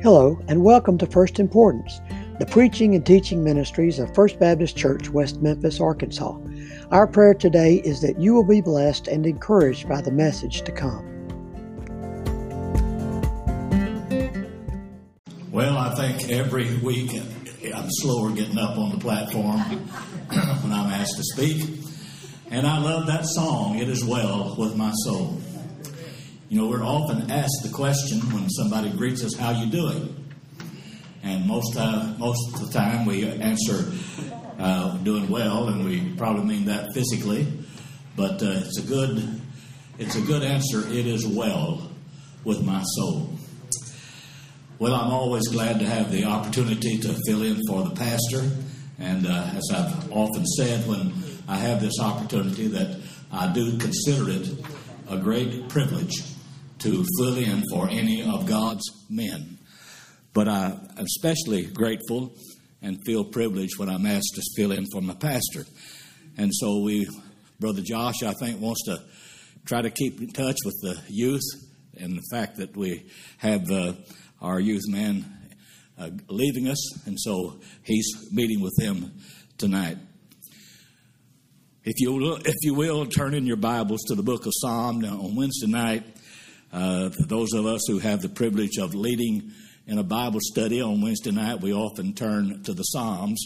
Hello, and welcome to First Importance, the preaching and teaching ministries of First Baptist Church, West Memphis, Arkansas. Our prayer today is that you will be blessed and encouraged by the message to come. Well, I think every week I'm slower getting up on the platform when I'm asked to speak. And I love that song, It Is Well With My Soul. You know, we're often asked the question when somebody greets us, "How you doing?" And most uh, most of the time we answer, uh, "Doing well," and we probably mean that physically, but uh, it's a good it's a good answer. It is well with my soul. Well, I'm always glad to have the opportunity to fill in for the pastor, and uh, as I've often said, when I have this opportunity, that I do consider it a great privilege to fill in for any of God's men. But I'm especially grateful and feel privileged when I'm asked to fill in for my pastor. And so we, Brother Josh, I think, wants to try to keep in touch with the youth and the fact that we have uh, our youth man uh, leaving us, and so he's meeting with them tonight. If you, will, if you will, turn in your Bibles to the book of Psalm. Now, on Wednesday night, uh, those of us who have the privilege of leading in a Bible study on Wednesday night, we often turn to the Psalms.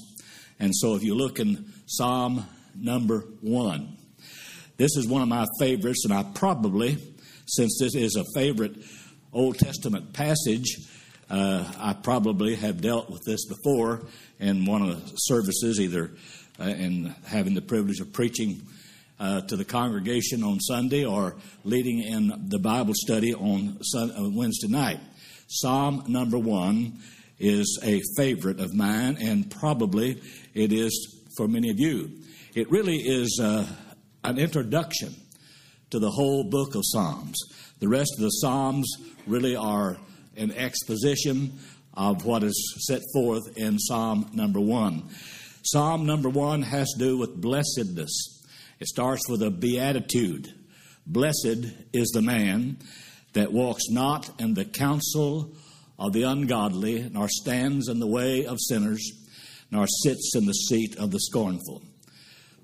And so if you look in Psalm number one, this is one of my favorites, and I probably, since this is a favorite Old Testament passage, uh, I probably have dealt with this before in one of the services, either uh, in having the privilege of preaching uh, to the congregation on Sunday or leading in the Bible study on Sunday, uh, Wednesday night. Psalm number one is a favorite of mine, and probably it is for many of you. It really is uh, an introduction to the whole book of Psalms. The rest of the Psalms really are an exposition of what is set forth in Psalm number one. Psalm number one has to do with blessedness. It starts with a beatitude. Blessed is the man that walks not in the counsel of the ungodly, nor stands in the way of sinners, nor sits in the seat of the scornful.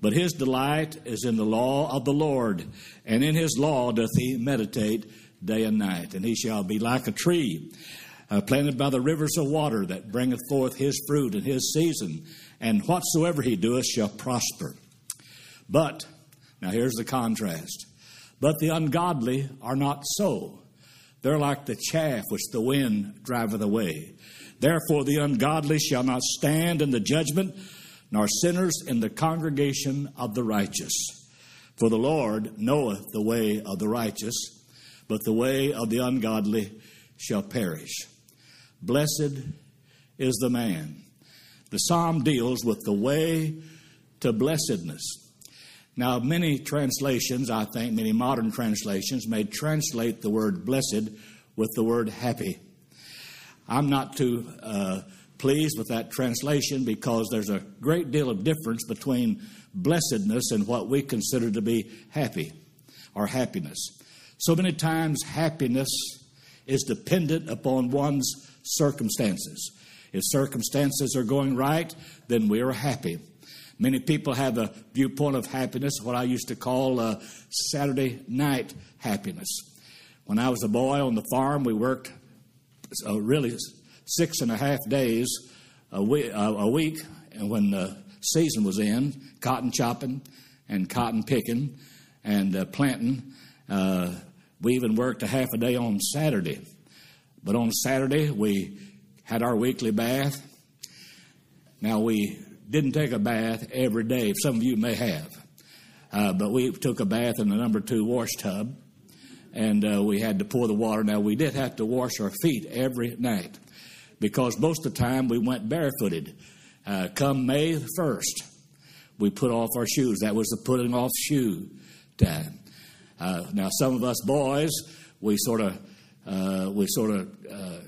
But his delight is in the law of the Lord, and in his law doth he meditate day and night. And he shall be like a tree uh, planted by the rivers of water that bringeth forth his fruit in his season, and whatsoever he doeth shall prosper. But, now here's the contrast. But the ungodly are not so. They're like the chaff which the wind driveth away. Therefore, the ungodly shall not stand in the judgment, nor sinners in the congregation of the righteous. For the Lord knoweth the way of the righteous, but the way of the ungodly shall perish. Blessed is the man. The psalm deals with the way to blessedness. Now, many translations, I think, many modern translations, may translate the word blessed with the word happy. I'm not too uh, pleased with that translation because there's a great deal of difference between blessedness and what we consider to be happy or happiness. So many times, happiness is dependent upon one's circumstances. If circumstances are going right, then we are happy. Many people have a viewpoint of happiness, what I used to call uh, Saturday night happiness. When I was a boy on the farm, we worked uh, really six and a half days a week, uh, a week, and when the season was in, cotton chopping and cotton picking and uh, planting. Uh, we even worked a half a day on Saturday. But on Saturday, we had our weekly bath. Now, we didn't take a bath every day. Some of you may have. Uh, but we took a bath in the number two wash tub, and uh, we had to pour the water. Now, we did have to wash our feet every night because most of the time we went barefooted. Uh, come May 1st, we put off our shoes. That was the putting off shoe time. Uh, now, some of us boys, we sort of, uh, we sort of uh,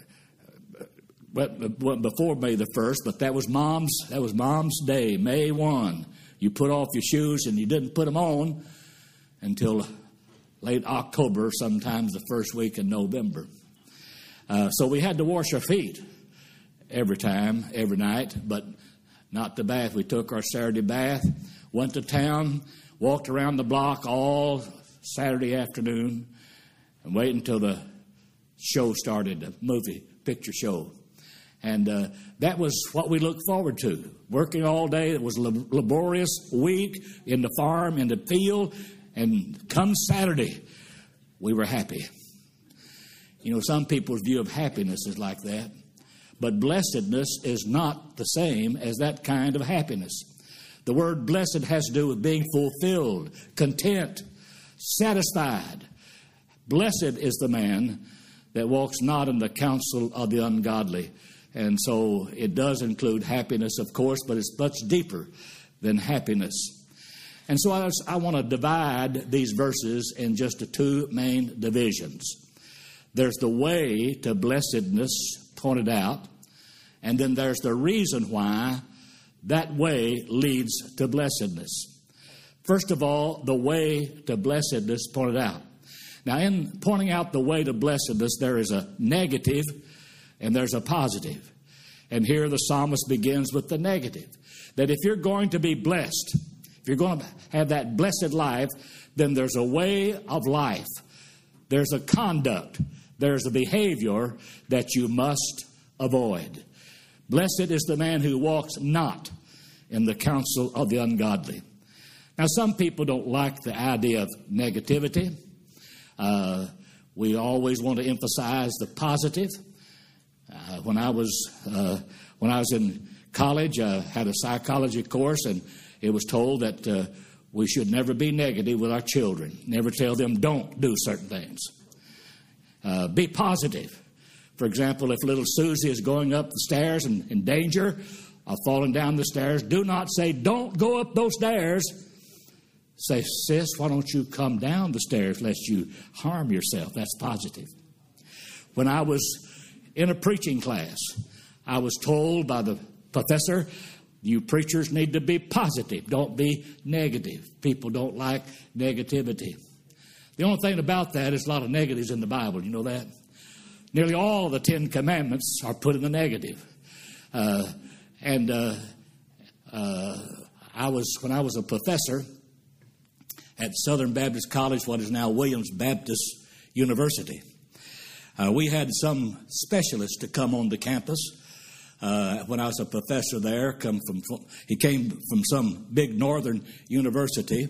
before May the 1st, but that was mom's, that was mom's day, May 1. You put off your shoes and you didn't put them on until late October, sometimes the first week in November. Uh, so we had to wash our feet every time, every night, but not the bath. We took our Saturday bath, went to town, walked around the block all Saturday afternoon, and waited until the show started, the movie picture show. And uh, that was what we looked forward to. Working all day, it was a laborious week in the farm, in the field, and come Saturday, we were happy. You know, some people's view of happiness is like that. But blessedness is not the same as that kind of happiness. The word blessed has to do with being fulfilled, content, satisfied. Blessed is the man that walks not in the counsel of the ungodly. And so it does include happiness, of course, but it's much deeper than happiness. And so I, I want to divide these verses in just the two main divisions. There's the way to blessedness pointed out, and then there's the reason why that way leads to blessedness. First of all, the way to blessedness pointed out. Now, in pointing out the way to blessedness, there is a negative and there's a positive. And here the psalmist begins with the negative that if you're going to be blessed, if you're going to have that blessed life, then there's a way of life, there's a conduct, there's a behavior that you must avoid. Blessed is the man who walks not in the counsel of the ungodly. Now, some people don't like the idea of negativity. Uh, we always want to emphasize the positive. Uh, when I was uh, when I was in college, I had a psychology course, and it was told that uh, we should never be negative with our children. Never tell them don't do certain things. Uh, be positive. For example, if little Susie is going up the stairs and in danger of falling down the stairs, do not say, Don't go up those stairs. Say, Sis, why don't you come down the stairs lest you harm yourself? That's positive. When I was in a preaching class, I was told by the professor, you preachers need to be positive, don't be negative. People don't like negativity. The only thing about that is a lot of negatives in the Bible. You know that? Nearly all the Ten Commandments are put in the negative. Uh, and uh, uh, I was, when I was a professor at Southern Baptist College, what is now Williams Baptist University, uh, we had some specialists to come on the campus. Uh, when I was a professor there, come from he came from some big northern university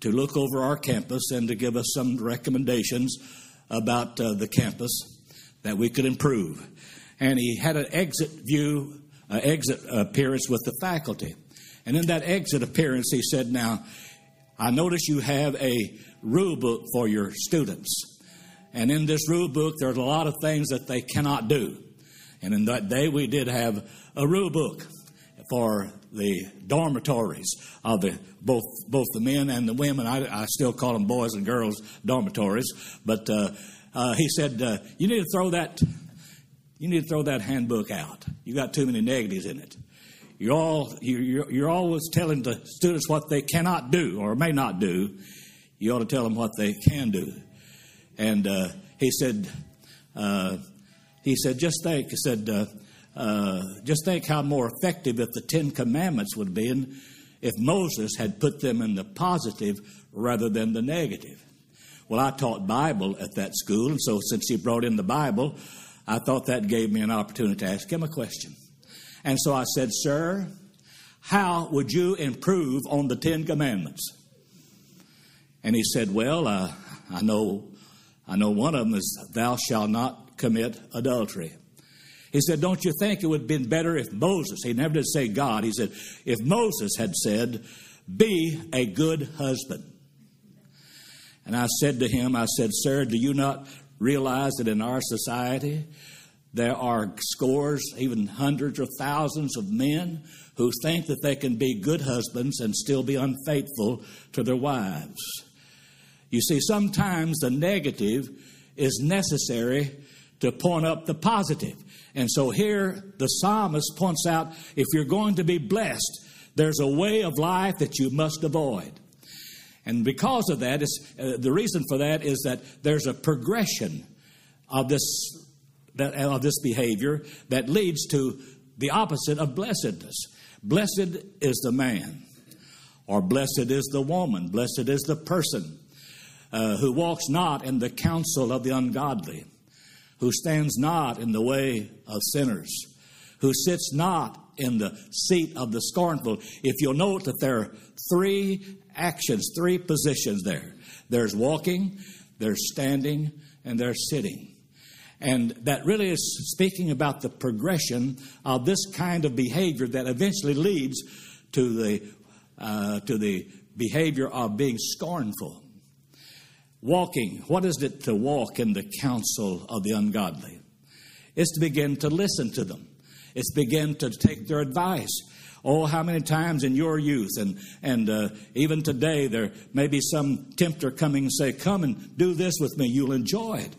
to look over our campus and to give us some recommendations about uh, the campus that we could improve. And he had an exit view, uh, exit appearance with the faculty. And in that exit appearance, he said, Now, I notice you have a rule book for your students. And in this rule book, there's a lot of things that they cannot do. And in that day, we did have a rule book for the dormitories of the both both the men and the women. I, I still call them boys and girls dormitories, but uh, uh, he said, uh, "You need to throw that. You need to throw that handbook out. You got too many negatives in it. You're all you're, you're always telling the students what they cannot do or may not do. You ought to tell them what they can do." And uh, he said, uh, "He said, just think." He said. Uh, uh, just think how more effective if the Ten Commandments would have been if Moses had put them in the positive rather than the negative. Well, I taught Bible at that school, and so since he brought in the Bible, I thought that gave me an opportunity to ask him a question. And so I said, Sir, how would you improve on the Ten Commandments? And he said, Well, uh, I know, I know one of them is, Thou shalt not commit adultery. He said, Don't you think it would have been better if Moses, he never did say God, he said, if Moses had said, Be a good husband. And I said to him, I said, Sir, do you not realize that in our society there are scores, even hundreds or thousands of men who think that they can be good husbands and still be unfaithful to their wives? You see, sometimes the negative is necessary to point up the positive. And so here the psalmist points out if you're going to be blessed, there's a way of life that you must avoid. And because of that, is, uh, the reason for that is that there's a progression of this that, of this behavior that leads to the opposite of blessedness. Blessed is the man, or blessed is the woman, blessed is the person uh, who walks not in the counsel of the ungodly, who stands not in the way of sinners, who sits not in the seat of the scornful. If you'll note that there are three actions, three positions there there's walking, there's standing, and there's sitting. And that really is speaking about the progression of this kind of behavior that eventually leads to the, uh, to the behavior of being scornful. Walking, what is it to walk in the counsel of the ungodly? It's to begin to listen to them, it's begin to take their advice. Oh, how many times in your youth and, and uh, even today there may be some tempter coming and say, Come and do this with me, you'll enjoy it.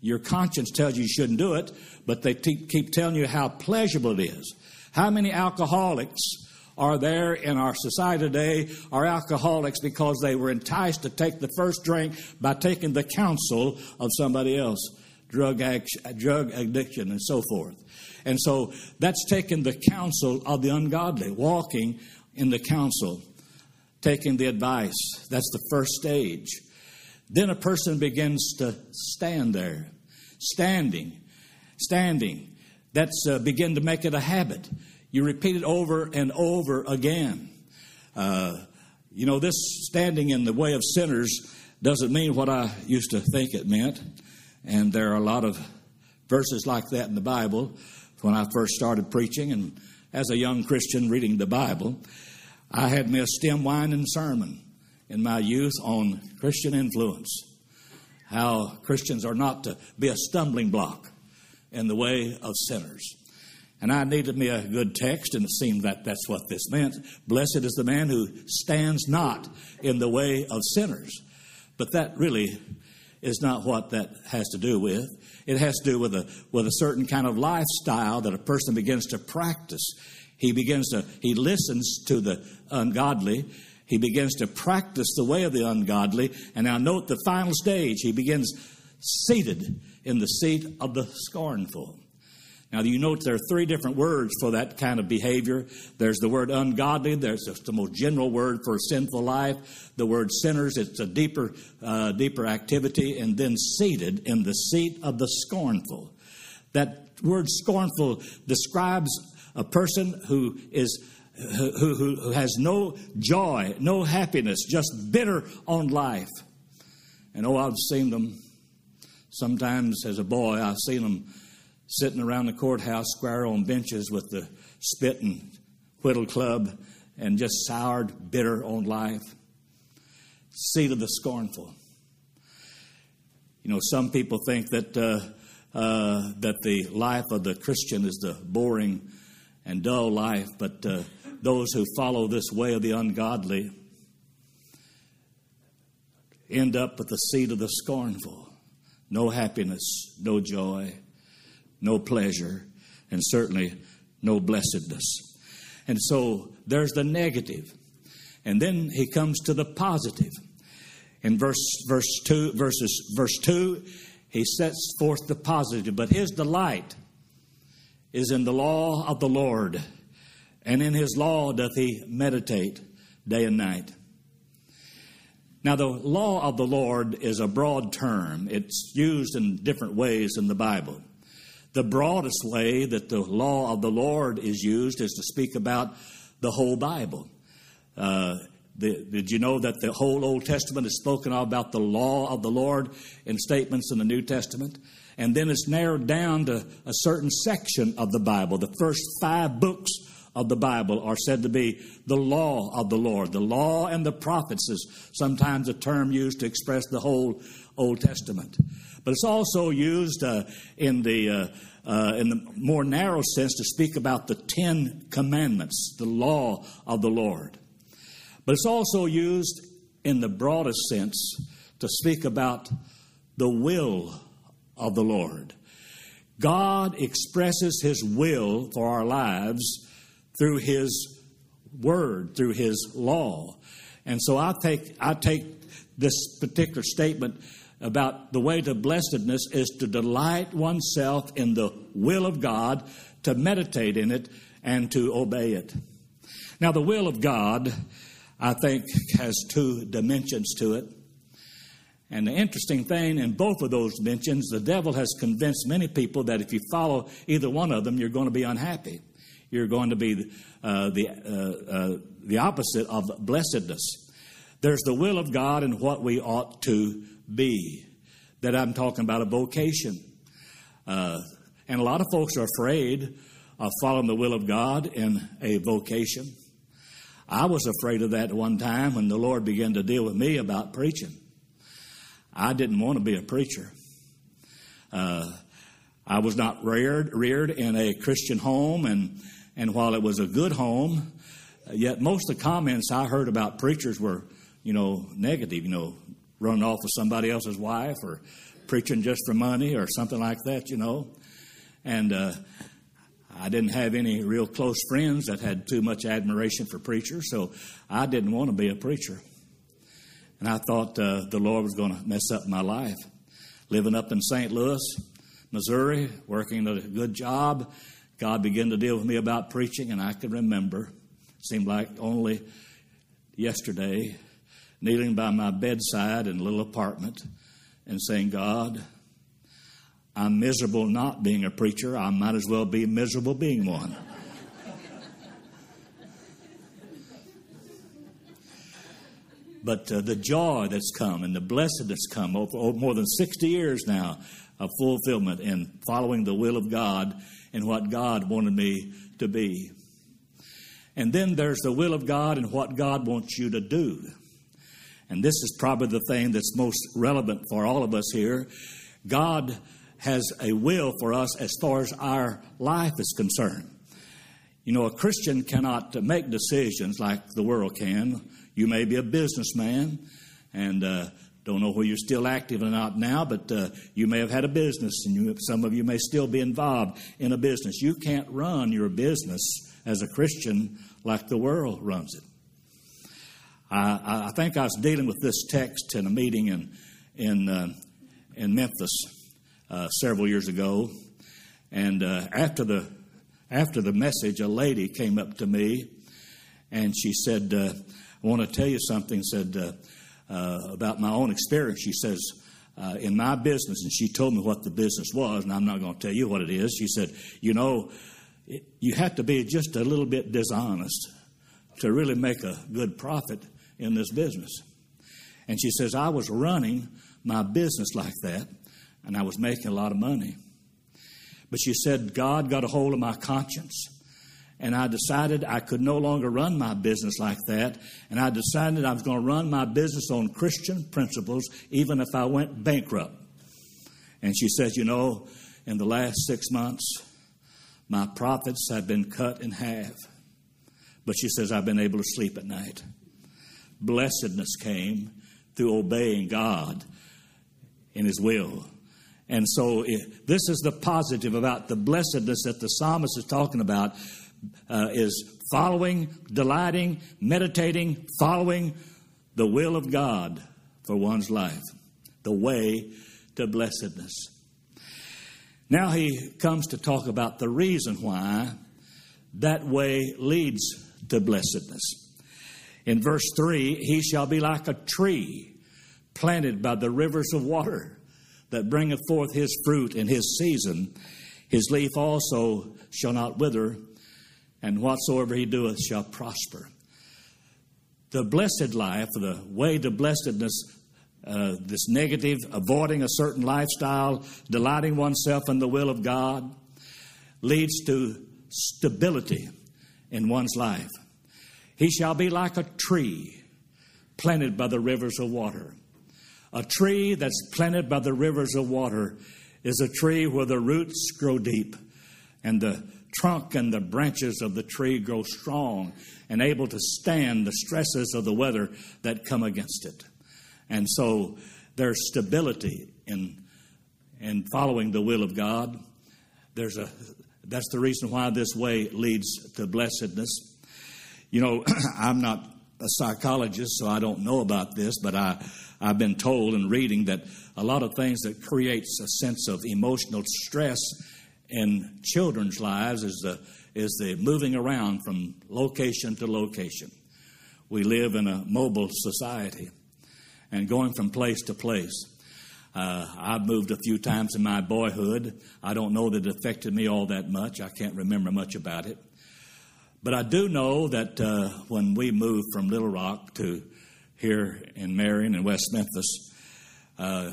Your conscience tells you you shouldn't do it, but they t- keep telling you how pleasurable it is. How many alcoholics are there in our society today are alcoholics because they were enticed to take the first drink by taking the counsel of somebody else, drug, action, drug addiction, and so forth. And so that's taking the counsel of the ungodly, walking in the counsel, taking the advice. That's the first stage. Then a person begins to stand there, standing, standing. That's uh, begin to make it a habit. You repeat it over and over again. Uh, you know, this standing in the way of sinners doesn't mean what I used to think it meant. And there are a lot of verses like that in the Bible when I first started preaching and as a young Christian reading the Bible. I had me a stem winding sermon in my youth on Christian influence. How Christians are not to be a stumbling block in the way of sinners. And I needed me a good text, and it seemed that that's what this meant. Blessed is the man who stands not in the way of sinners. But that really is not what that has to do with. It has to do with a, with a certain kind of lifestyle that a person begins to practice. He begins to, he listens to the ungodly. He begins to practice the way of the ungodly. And now note the final stage. He begins seated in the seat of the scornful. Now, you note there are three different words for that kind of behavior. There's the word ungodly, there's the most general word for sinful life. The word sinners, it's a deeper, uh, deeper activity, and then seated in the seat of the scornful. That word scornful describes a person who is who, who, who has no joy, no happiness, just bitter on life. And oh, I've seen them sometimes as a boy, I've seen them sitting around the courthouse square on benches with the spit and whittle club and just soured, bitter on life. Seat of the scornful. You know, some people think that uh, uh, that the life of the Christian is the boring and dull life, but uh, those who follow this way of the ungodly end up with the seat of the scornful. No happiness, no joy no pleasure, and certainly no blessedness. And so there's the negative. And then he comes to the positive. In verse verse 2 verses verse 2 he sets forth the positive, but his delight is in the law of the Lord, and in his law doth he meditate day and night. Now, the law of the Lord is a broad term. It's used in different ways in the Bible. The broadest way that the law of the Lord is used is to speak about the whole Bible. Uh, the, did you know that the whole Old Testament is spoken of about the law of the Lord in statements in the New Testament? And then it's narrowed down to a certain section of the Bible. The first five books of the Bible are said to be the law of the Lord. The law and the prophets is sometimes a term used to express the whole Old Testament. But it's also used uh, in, the, uh, uh, in the more narrow sense to speak about the Ten Commandments, the law of the Lord. But it's also used in the broadest sense to speak about the will of the Lord. God expresses His will for our lives through His Word, through His law. And so I take, I take this particular statement about the way to blessedness is to delight oneself in the will of God, to meditate in it, and to obey it. Now, the will of God, I think, has two dimensions to it. And the interesting thing in both of those dimensions, the devil has convinced many people that if you follow either one of them, you're going to be unhappy. You're going to be uh, the, uh, uh, the opposite of blessedness. There's the will of God and what we ought to be. That I'm talking about a vocation. Uh, and a lot of folks are afraid of following the will of God in a vocation. I was afraid of that one time when the Lord began to deal with me about preaching. I didn't want to be a preacher. Uh, I was not reared reared in a Christian home, and and while it was a good home, yet most of the comments I heard about preachers were, you know, negative. You know, running off with somebody else's wife, or preaching just for money, or something like that. You know, and uh, I didn't have any real close friends that had too much admiration for preachers, so I didn't want to be a preacher. And I thought uh, the Lord was going to mess up my life. Living up in St. Louis, Missouri, working a good job, God began to deal with me about preaching, and I can remember, seemed like only yesterday, kneeling by my bedside in a little apartment and saying, God, I'm miserable not being a preacher. I might as well be miserable being one. but uh, the joy that's come and the blessedness come over, over more than 60 years now of fulfillment in following the will of God and what God wanted me to be. And then there's the will of God and what God wants you to do. And this is probably the thing that's most relevant for all of us here. God has a will for us as far as our life is concerned. You know, a Christian cannot make decisions like the world can. You may be a businessman and uh, don't know where you're still active or not now, but uh, you may have had a business, and you, some of you may still be involved in a business. You can't run your business as a Christian like the world runs it. I, I think I was dealing with this text in a meeting in in uh, in Memphis, uh, several years ago, and uh, after the after the message, a lady came up to me, and she said, uh, "I want to tell you something." Said uh, uh, about my own experience. She says. in my business, and she told me what the business was, and I'm not going to tell you what it is. She said, You know, it, you have to be just a little bit dishonest to really make a good profit in this business. And she says, I was running my business like that, and I was making a lot of money. But she said, God got a hold of my conscience. And I decided I could no longer run my business like that. And I decided I was going to run my business on Christian principles, even if I went bankrupt. And she says, You know, in the last six months, my profits have been cut in half. But she says, I've been able to sleep at night. Blessedness came through obeying God in His will. And so, this is the positive about the blessedness that the psalmist is talking about uh, is following, delighting, meditating, following the will of God for one's life, the way to blessedness. Now he comes to talk about the reason why that way leads to blessedness. In verse 3, he shall be like a tree planted by the rivers of water that bringeth forth his fruit in his season. His leaf also shall not wither, and whatsoever he doeth shall prosper. The blessed life, the way to blessedness, uh, this negative, avoiding a certain lifestyle, delighting oneself in the will of God, leads to stability in one's life. He shall be like a tree planted by the rivers of water. A tree that's planted by the rivers of water is a tree where the roots grow deep and the trunk and the branches of the tree grow strong and able to stand the stresses of the weather that come against it. And so there's stability in, in following the will of God. There's a, that's the reason why this way leads to blessedness. You know, I'm not a psychologist, so I don't know about this, but I, I've been told in reading that a lot of things that creates a sense of emotional stress in children's lives is the, is the moving around from location to location. We live in a mobile society and going from place to place. Uh, I've moved a few times in my boyhood. I don't know that it affected me all that much. I can't remember much about it. But I do know that uh, when we moved from Little Rock to here in Marion and West Memphis, uh,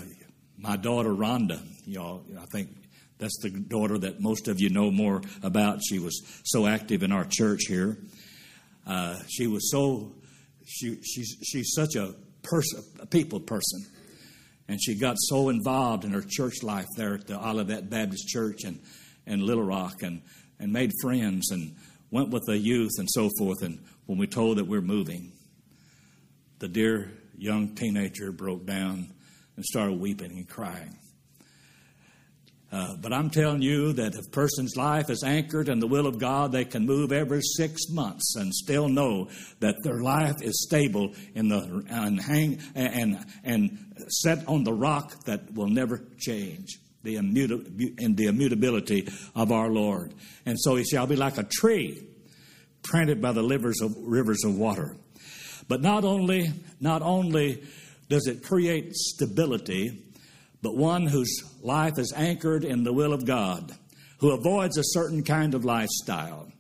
my daughter Rhonda, y'all, I think that's the daughter that most of you know more about. She was so active in our church here. Uh, she was so she she's she's such a person, a people person, and she got so involved in her church life there at the Olivet Baptist Church and and Little Rock, and and made friends and went with the youth and so forth. And when we told that we're moving, the dear young teenager broke down and started weeping and crying. Uh, but I'm telling you that if a person's life is anchored in the will of God, they can move every six months and still know that their life is stable in the and hang and and set on the rock that will never change. The immuta, in the immutability of our Lord, and so he shall be like a tree planted by the of rivers of water. But not only not only does it create stability, but one whose life is anchored in the will of God, who avoids a certain kind of lifestyle.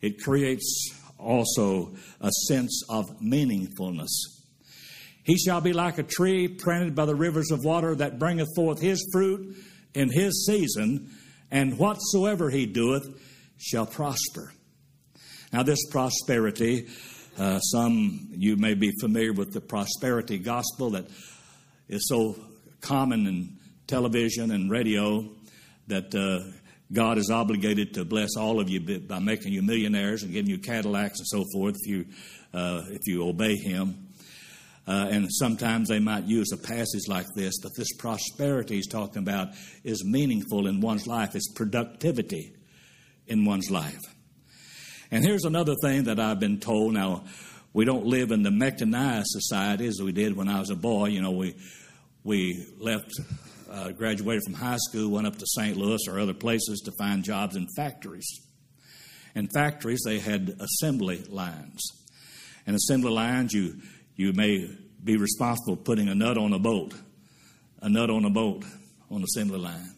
It creates also a sense of meaningfulness. He shall be like a tree planted by the rivers of water that bringeth forth his fruit in his season, and whatsoever he doeth shall prosper. Now, this prosperity, uh, some you may be familiar with the prosperity gospel that is so common in television and radio that uh, God is obligated to bless all of you by making you millionaires and giving you Cadillacs and so forth if you, uh, if you obey Him. Uh, and sometimes they might use a passage like this, but this prosperity he's talking about is meaningful in one's life. It's productivity in one's life. And here's another thing that I've been told. Now, we don't live in the mechanized society as we did when I was a boy. You know, we we left, uh, graduated from high school, went up to St. Louis or other places to find jobs in factories. In factories, they had assembly lines. And assembly lines, you, you may be responsible for putting a nut on a bolt, a nut on a bolt on assembly line.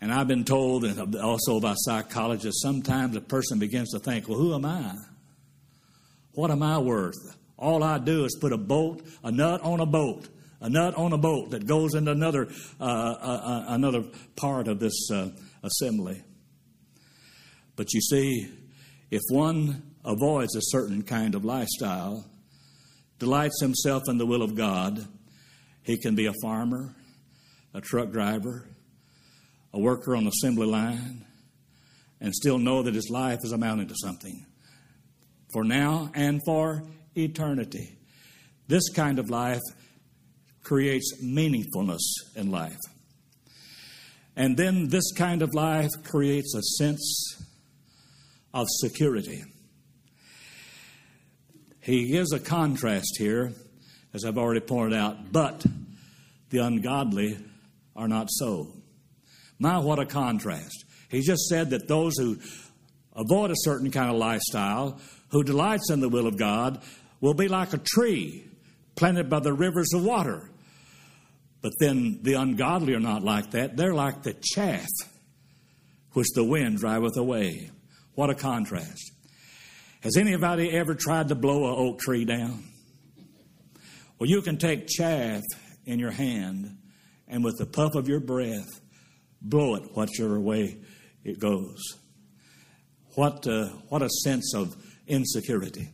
And I've been told, and also by psychologists, sometimes a person begins to think, well, who am I? What am I worth? All I do is put a bolt, a nut on a bolt a nut on a bolt that goes into another, uh, uh, uh, another part of this uh, assembly. But you see, if one avoids a certain kind of lifestyle, delights himself in the will of God, he can be a farmer, a truck driver, a worker on assembly line, and still know that his life is amounting to something for now and for eternity. This kind of life creates meaningfulness in life. And then this kind of life creates a sense of security. He gives a contrast here, as I've already pointed out, but the ungodly are not so. My, what a contrast. He just said that those who avoid a certain kind of lifestyle, who delights in the will of God, will be like a tree planted by the rivers of water but then the ungodly are not like that. They're like the chaff which the wind driveth away. What a contrast. Has anybody ever tried to blow an oak tree down? Well, you can take chaff in your hand and with the puff of your breath, blow it whichever way it goes. What, uh, what a sense of insecurity.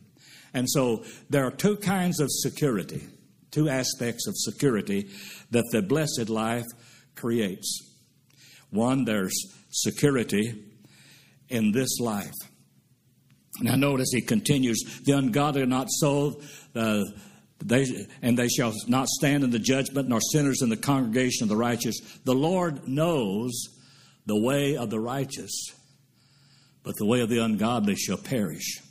And so there are two kinds of security two aspects of security that the blessed life creates. One, there's security in this life. Now, notice he continues the ungodly are not so. Uh, they, and they shall not stand in the judgment, nor sinners in the congregation of the righteous. The Lord knows the way of the righteous, but the way of the ungodly shall perish.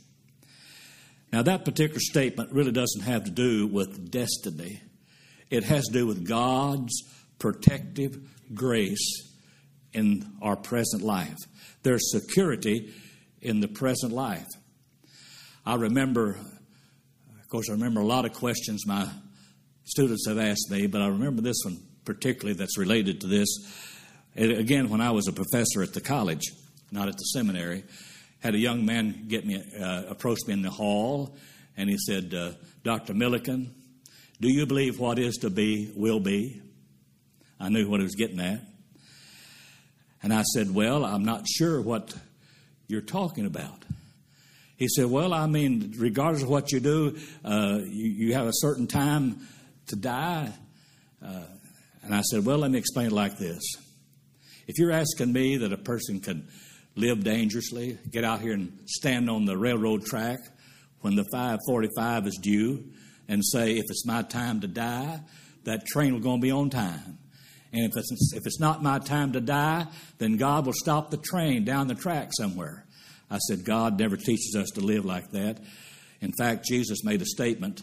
Now, that particular statement really doesn't have to do with destiny, it has to do with God's protective grace in our present life. There's security in the present life. I remember, of course, I remember a lot of questions my students have asked me, but I remember this one particularly that's related to this. It, again, when I was a professor at the college, not at the seminary, had a young man get me uh, approach me in the hall, and he said, uh, "Dr. Milliken, do you believe what is to be will be?" I knew what he was getting at, and I said, "Well, I'm not sure what you're talking about." He said, Well, I mean, regardless of what you do, uh, you, you, have a certain time to die. Uh, and I said, Well, let me explain it like this. If you're asking me that a person can live dangerously, get out here and stand on the railroad track when the 545 is due and say, if it's my time to die, that train will going to be on time. And if it's, if it's not my time to die, then God will stop the train down the track somewhere. I said, God never teaches us to live like that. In fact, Jesus made a statement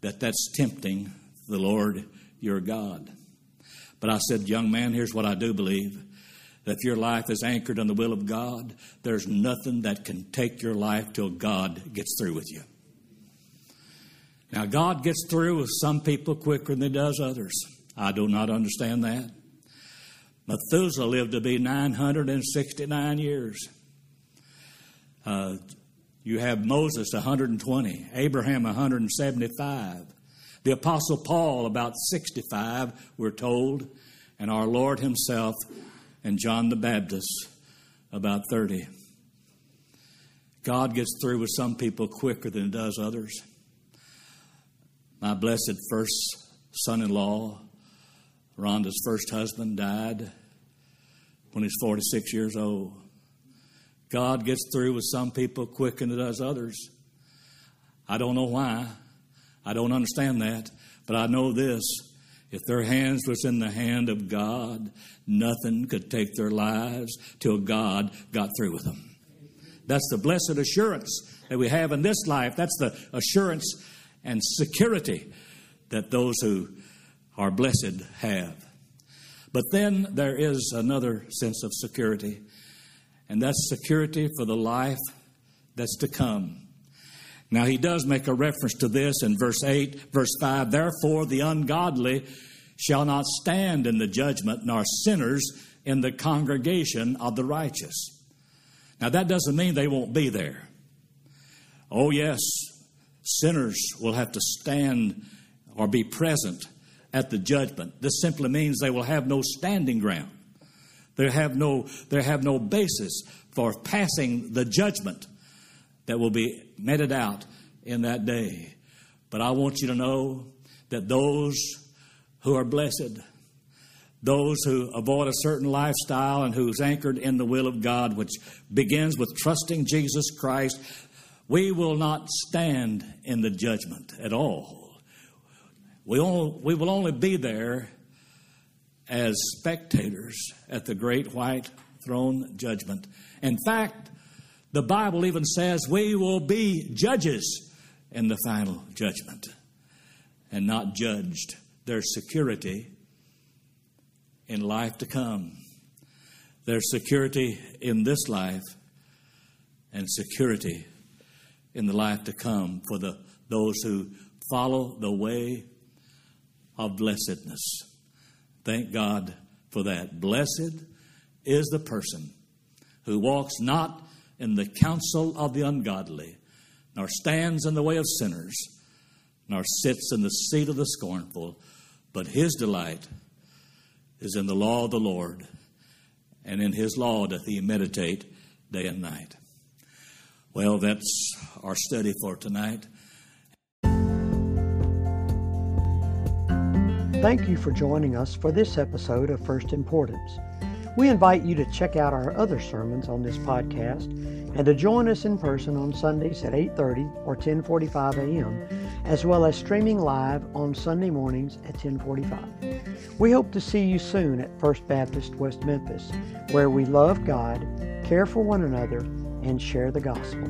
that that's tempting the Lord your God. But I said, young man, here's what I do believe that if your life is anchored on the will of God, there's nothing that can take your life till God gets through with you. Now, God gets through with some people quicker than He does others. I do not understand that. Methuselah lived to be 969 years. Uh, you have Moses 120, Abraham 175, the Apostle Paul about 65, we're told, and our Lord Himself and John the Baptist about 30. God gets through with some people quicker than it does others. My blessed first son in law, Rhonda's first husband, died when he was 46 years old. God gets through with some people quicker than it does others. I don't know why. I don't understand that. But I know this if their hands was in the hand of God, nothing could take their lives till God got through with them. That's the blessed assurance that we have in this life. That's the assurance and security that those who are blessed have. But then there is another sense of security, and that's security for the life that's to come. Now, he does make a reference to this in verse 8, verse 5. Therefore, the ungodly shall not stand in the judgment, nor sinners in the congregation of the righteous. Now, that doesn't mean they won't be there. Oh, yes, sinners will have to stand or be present at the judgment. This simply means they will have no standing ground. They have no, they have no basis for passing the judgment that will be meted out in that day. But I want you to know that those who are blessed, those who avoid a certain lifestyle and who's anchored in the will of God, which begins with trusting Jesus Christ, we will not stand in the judgment at all. We, all, we will only be there as spectators at the great white throne judgment. In fact, the Bible even says we will be judges in the final judgment and not judged. There's security in life to come. There's security in this life and security in the life to come for the, those who follow the way of blessedness. Thank God for that. Blessed is the person who walks not in the counsel of the ungodly, nor stands in the way of sinners, nor sits in the seat of the scornful, but his delight is in the law of the Lord, and in his law doth he meditate day and night. Well, that's our study for tonight. Thank you for joining us for this episode of First Importance. We invite you to check out our other sermons on this podcast and to join us in person on Sundays at 8:30 or 10:45 a.m., as well as streaming live on Sunday mornings at 10:45. We hope to see you soon at First Baptist West Memphis, where we love God, care for one another, and share the gospel.